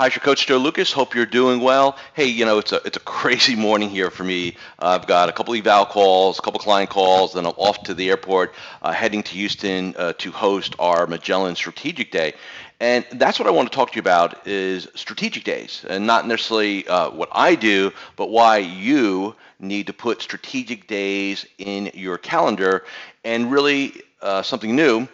Hi, it's your coach Joe Lukacs. Hope you're doing well. Hey, you know it's a it's a crazy morning here for me. Uh, I've got a couple eval calls, a couple client calls, then I'm off to the airport, uh, heading to Houston uh, to host our Magellan Strategic Day. And that's what I want to talk to you about is strategic days, and not necessarily uh, what I do, but why you need to put strategic days in your calendar, and really uh, something new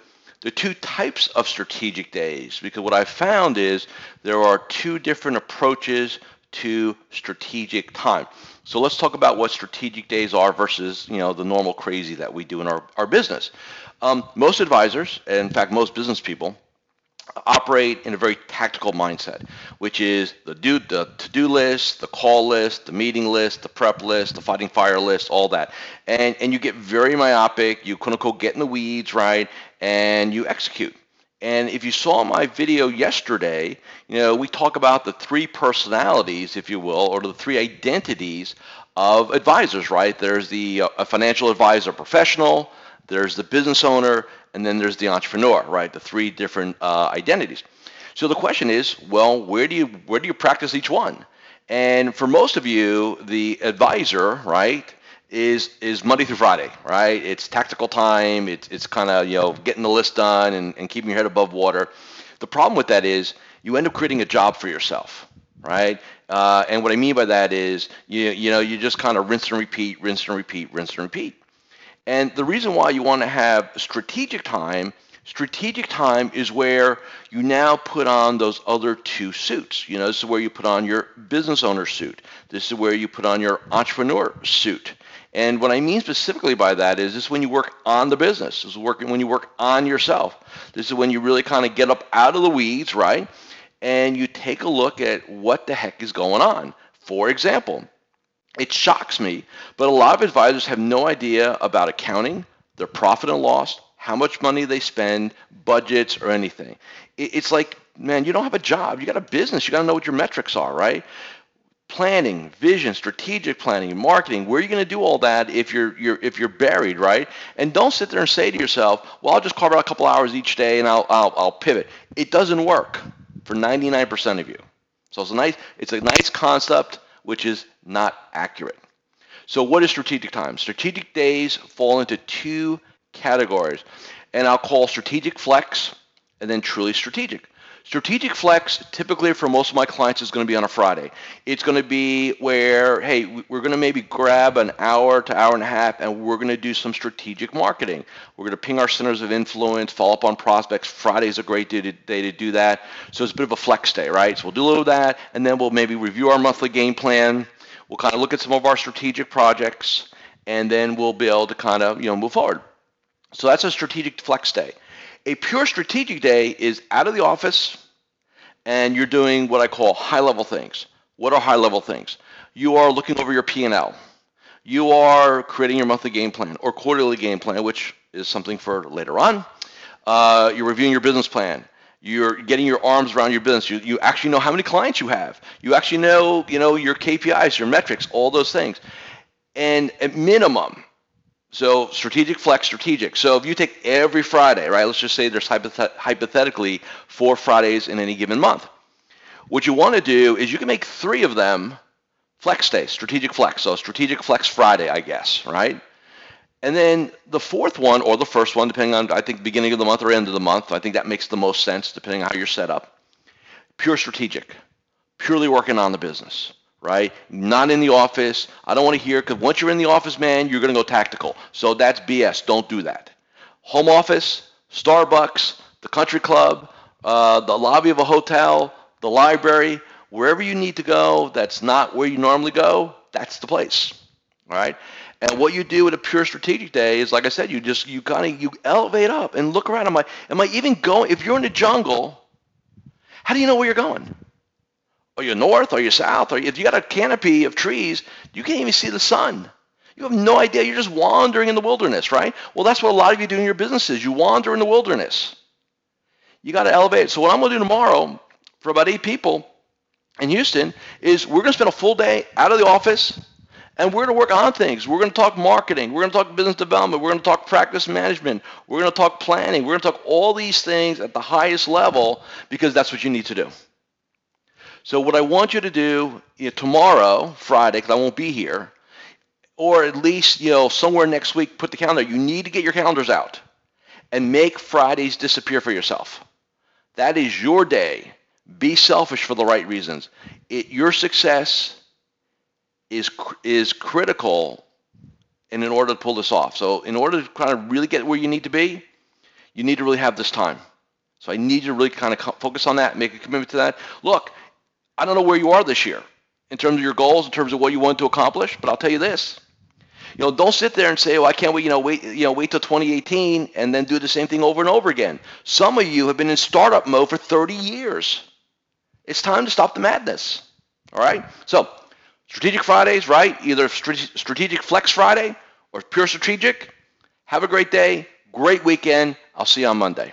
the two types of strategic days because what I've found is there are two different approaches to strategic time. So let's talk about what strategic days are versus you know the normal crazy that we do in our, our business. Um, most advisors, in fact most business people, operate in a very tactical mindset, which is the do the to-do list, the call list, the meeting list, the prep list, the fighting fire list, all that. And and you get very myopic, you quote unquote get in the weeds, right? And you execute. And if you saw my video yesterday, you know, we talk about the three personalities, if you will, or the three identities of advisors, right? There's the uh, financial advisor professional, there's the business owner, and then there's the entrepreneur, right? The three different uh, identities. So the question is, well, where do you where do you practice each one? And for most of you, the advisor, right, is is Monday through Friday, right? It's tactical time. It's it's kind of you know getting the list done and, and keeping your head above water. The problem with that is you end up creating a job for yourself, right? Uh, and what I mean by that is you you know you just kind of rinse and repeat, rinse and repeat, rinse and repeat. And the reason why you want to have strategic time, strategic time is where you now put on those other two suits. You know, this is where you put on your business owner suit. This is where you put on your entrepreneur suit. And what I mean specifically by that is this is when you work on the business. This is working when you work on yourself. This is when you really kind of get up out of the weeds, right? And you take a look at what the heck is going on. For example, it shocks me, but a lot of advisors have no idea about accounting, their profit and loss, how much money they spend, budgets, or anything. It's like, man, you don't have a job. You got a business. You got to know what your metrics are, right? Planning, vision, strategic planning, marketing. Where are you going to do all that if you're, you're if you're buried, right? And don't sit there and say to yourself, "Well, I'll just carve out a couple hours each day and I'll I'll, I'll pivot." It doesn't work for 99% of you. So it's a nice it's a nice concept which is not accurate. So what is strategic time? Strategic days fall into two categories, and I'll call strategic flex and then truly strategic. Strategic flex, typically for most of my clients, is going to be on a Friday. It's going to be where, hey, we're going to maybe grab an hour to hour and a half, and we're going to do some strategic marketing. We're going to ping our centers of influence, follow up on prospects. Friday is a great day to, day to do that. So it's a bit of a flex day, right? So we'll do a little of that, and then we'll maybe review our monthly game plan. We'll kind of look at some of our strategic projects, and then we'll be able to kind of, you know, move forward. So that's a strategic flex day. A pure strategic day is out of the office and you're doing what I call high level things. What are high level things? You are looking over your P&L. You are creating your monthly game plan or quarterly game plan, which is something for later on. Uh, you're reviewing your business plan. You're getting your arms around your business. You, you actually know how many clients you have. You actually know, you know your KPIs, your metrics, all those things. And at minimum, so strategic flex strategic. So if you take every Friday, right? Let's just say there's hypothetically four Fridays in any given month. What you want to do is you can make three of them flex days, strategic flex. So strategic flex Friday, I guess, right? And then the fourth one or the first one, depending on I think beginning of the month or end of the month, I think that makes the most sense depending on how you're set up. Pure strategic, purely working on the business right? Not in the office. I don't want to hear because once you're in the office, man, you're going to go tactical. So that's BS. Don't do that. Home office, Starbucks, the country club, uh, the lobby of a hotel, the library, wherever you need to go that's not where you normally go, that's the place. All right? And what you do at a pure strategic day is, like I said, you just you kind of you elevate up and look around. Am I am I even going? If you're in the jungle, how do you know where you're going? Are you north? Are you south? You, if you got a canopy of trees, you can't even see the sun. You have no idea. You're just wandering in the wilderness, right? Well, that's what a lot of you do in your businesses. You wander in the wilderness. You got to elevate. So what I'm going to do tomorrow for about eight people in Houston is we're going to spend a full day out of the office and we're going to work on things. We're going to talk marketing. We're going to talk business development. We're going to talk practice management. We're going to talk planning. We're going to talk all these things at the highest level because that's what you need to do. So what I want you to do you know, tomorrow, Friday, because I won't be here, or at least you know somewhere next week, put the calendar. You need to get your calendars out and make Fridays disappear for yourself. That is your day. Be selfish for the right reasons. It, your success is is critical and in order to pull this off. So in order to kind of really get where you need to be, you need to really have this time. So I need you to really kind of focus on that, make a commitment to that. Look, I don't know where you are this year in terms of your goals, in terms of what you want to accomplish, but I'll tell you this. You know, don't sit there and say, "Well, I can't wait." You know, wait. You know, wait till 2018 and then do the same thing over and over again. Some of you have been in startup mode for 30 years. It's time to stop the madness. All right. So Strategic Fridays, right? Either Strategic Flex Friday or Pure Strategic. Have a great day, great weekend. I'll see you on Monday.